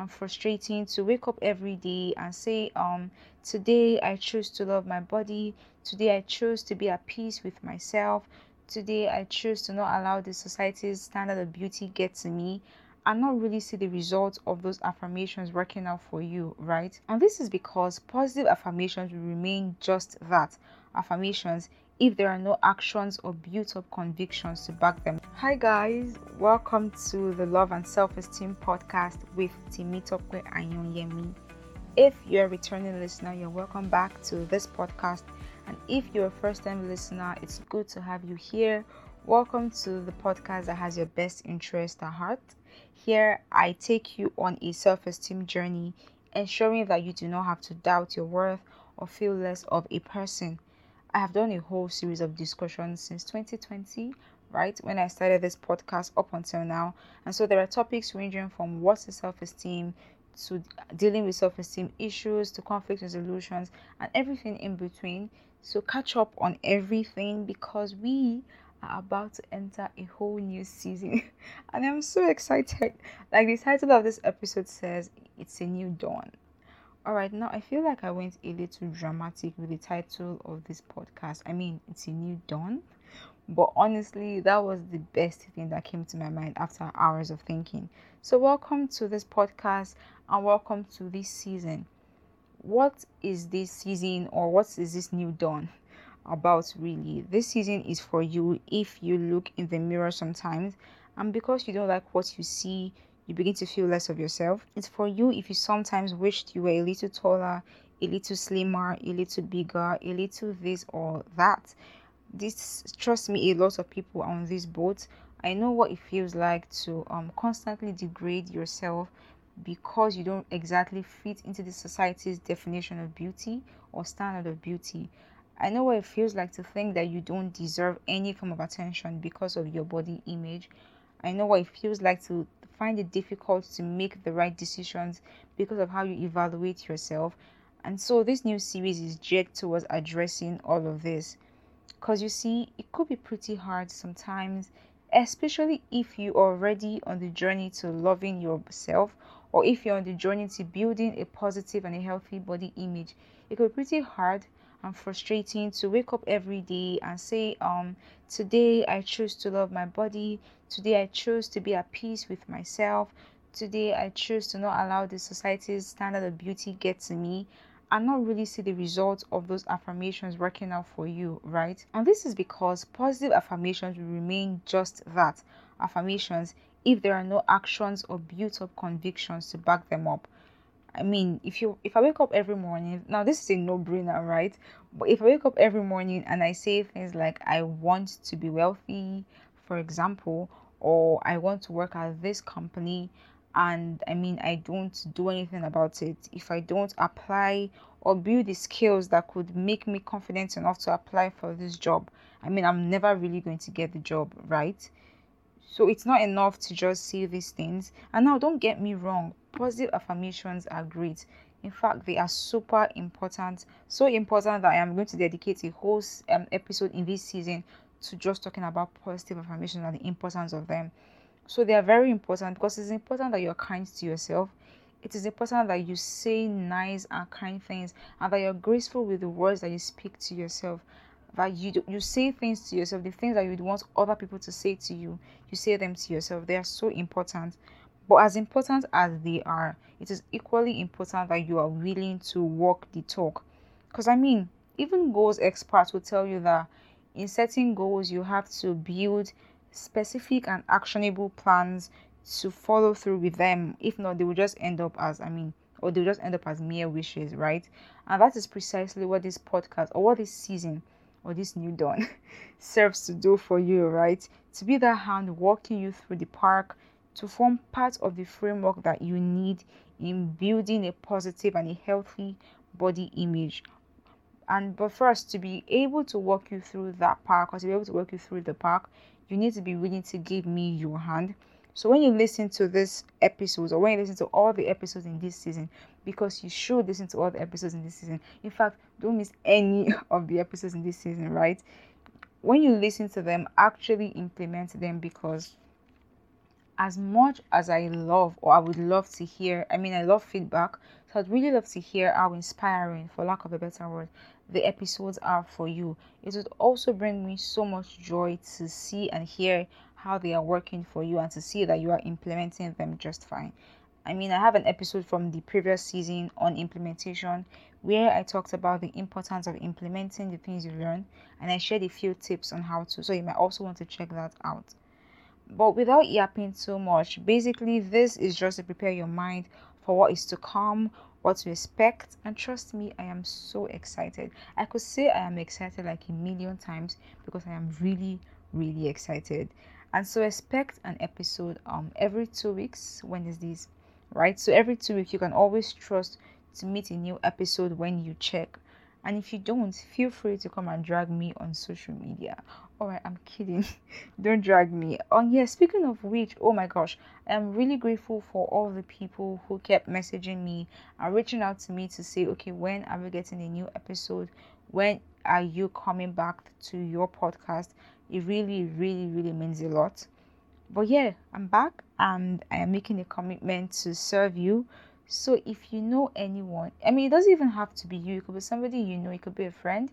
and frustrating to wake up every day and say, um, today I choose to love my body, today I choose to be at peace with myself, today I choose to not allow the society's standard of beauty get to me and not really see the results of those affirmations working out for you, right? And this is because positive affirmations will remain just that affirmations if there are no actions or built up convictions to back them. Hi, guys, welcome to the Love and Self Esteem podcast with Temitope Anyonyemi. If you're a returning listener, you're welcome back to this podcast. And if you're a first time listener, it's good to have you here. Welcome to the podcast that has your best interest at heart. Here, I take you on a self esteem journey, ensuring that you do not have to doubt your worth or feel less of a person. I have done a whole series of discussions since 2020, right? When I started this podcast up until now. And so there are topics ranging from what's self esteem to dealing with self esteem issues to conflict resolutions and everything in between. So catch up on everything because we are about to enter a whole new season and I'm so excited. Like the title of this episode says, it's a new dawn. All right, now I feel like I went a little dramatic with the title of this podcast. I mean, it's a new dawn, but honestly, that was the best thing that came to my mind after hours of thinking. So, welcome to this podcast and welcome to this season. What is this season or what is this new dawn about, really? This season is for you if you look in the mirror sometimes and because you don't like what you see you begin to feel less of yourself. It's for you if you sometimes wished you were a little taller, a little slimmer, a little bigger, a little this or that. This trust me, a lot of people on this boat. I know what it feels like to um constantly degrade yourself because you don't exactly fit into the society's definition of beauty or standard of beauty. I know what it feels like to think that you don't deserve any form of attention because of your body image. I know what it feels like to find it difficult to make the right decisions because of how you evaluate yourself. And so this new series is geared towards addressing all of this. Because you see, it could be pretty hard sometimes, especially if you're already on the journey to loving yourself or if you're on the journey to building a positive and a healthy body image. It could be pretty hard and frustrating to wake up every day and say, um, today I choose to love my body, today I choose to be at peace with myself, today I choose to not allow the society's standard of beauty get to me and not really see the results of those affirmations working out for you, right? And this is because positive affirmations will remain just that affirmations if there are no actions or built up convictions to back them up. I mean, if you if I wake up every morning, now this is a no-brainer, right? But if I wake up every morning and I say things like I want to be wealthy, for example, or I want to work at this company and I mean I don't do anything about it, if I don't apply or build the skills that could make me confident enough to apply for this job, I mean I'm never really going to get the job, right? So it's not enough to just say these things. And now, don't get me wrong, positive affirmations are great. In fact, they are super important. So important that I am going to dedicate a whole um, episode in this season to just talking about positive affirmations and the importance of them. So they are very important because it's important that you're kind to yourself. It is important that you say nice and kind things and that you're graceful with the words that you speak to yourself that you do, you say things to yourself the things that you would want other people to say to you you say them to yourself they are so important but as important as they are it is equally important that you are willing to walk the talk. Because i mean even goals experts will tell you that in setting goals you have to build specific and actionable plans to follow through with them. If not they will just end up as i mean or they'll just end up as mere wishes right? And that is precisely what this podcast or what this season or this new dawn serves to do for you, right? To be that hand walking you through the park, to form part of the framework that you need in building a positive and a healthy body image. And but us to be able to walk you through that park, or to be able to walk you through the park, you need to be willing to give me your hand. So when you listen to this episode, or when you listen to all the episodes in this season, because you should listen to all the episodes in this season. In fact, don't miss any of the episodes in this season, right? When you listen to them, actually implement them because as much as I love or I would love to hear, I mean, I love feedback. So I'd really love to hear how inspiring, for lack of a better word, the episodes are for you. It would also bring me so much joy to see and hear how they are working for you and to see that you are implementing them just fine. I mean, I have an episode from the previous season on implementation where I talked about the importance of implementing the things you learn and I shared a few tips on how to. So you might also want to check that out. But without yapping too much, basically, this is just to prepare your mind for what is to come, what to expect. And trust me, I am so excited. I could say I am excited like a million times because I am really, really excited. And so expect an episode um every two weeks. When is this? Right? So every two weeks you can always trust to meet a new episode when you check. And if you don't, feel free to come and drag me on social media. Alright, I'm kidding. don't drag me. Oh yeah, speaking of which, oh my gosh, I'm really grateful for all the people who kept messaging me and reaching out to me to say, okay, when are we getting a new episode? When are you coming back to your podcast? It really, really, really means a lot. But yeah, I'm back and I am making a commitment to serve you so if you know anyone, I mean, it doesn't even have to be you, it could be somebody you know, it could be a friend.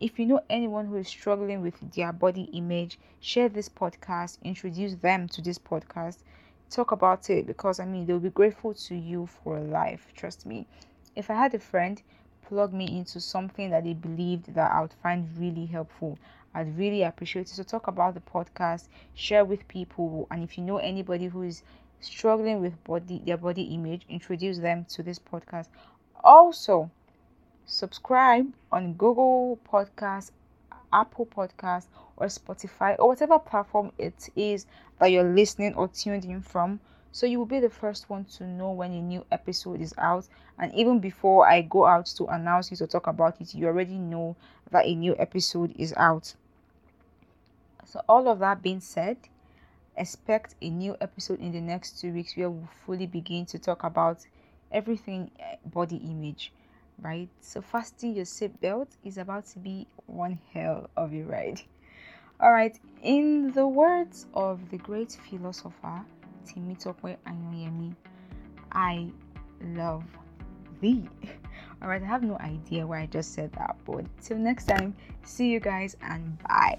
If you know anyone who is struggling with their body image, share this podcast, introduce them to this podcast, talk about it because I mean, they'll be grateful to you for life. Trust me. If I had a friend plug me into something that they believed that I would find really helpful, I'd really appreciate it. So, talk about the podcast, share with people, and if you know anybody who is struggling with body their body image, introduce them to this podcast. Also, subscribe on Google Podcast, Apple Podcast, or Spotify, or whatever platform it is that you're listening or tuned in from. So you will be the first one to know when a new episode is out. And even before I go out to announce it or talk about it, you already know that a new episode is out. So all of that being said, expect a new episode in the next two weeks where we'll fully begin to talk about everything eh, body image right? So fasten your seatbelt is about to be one hell of a ride. All right in the words of the great philosopher Temitope Anyonyemi I love thee. All right I have no idea why I just said that but till next time see you guys and bye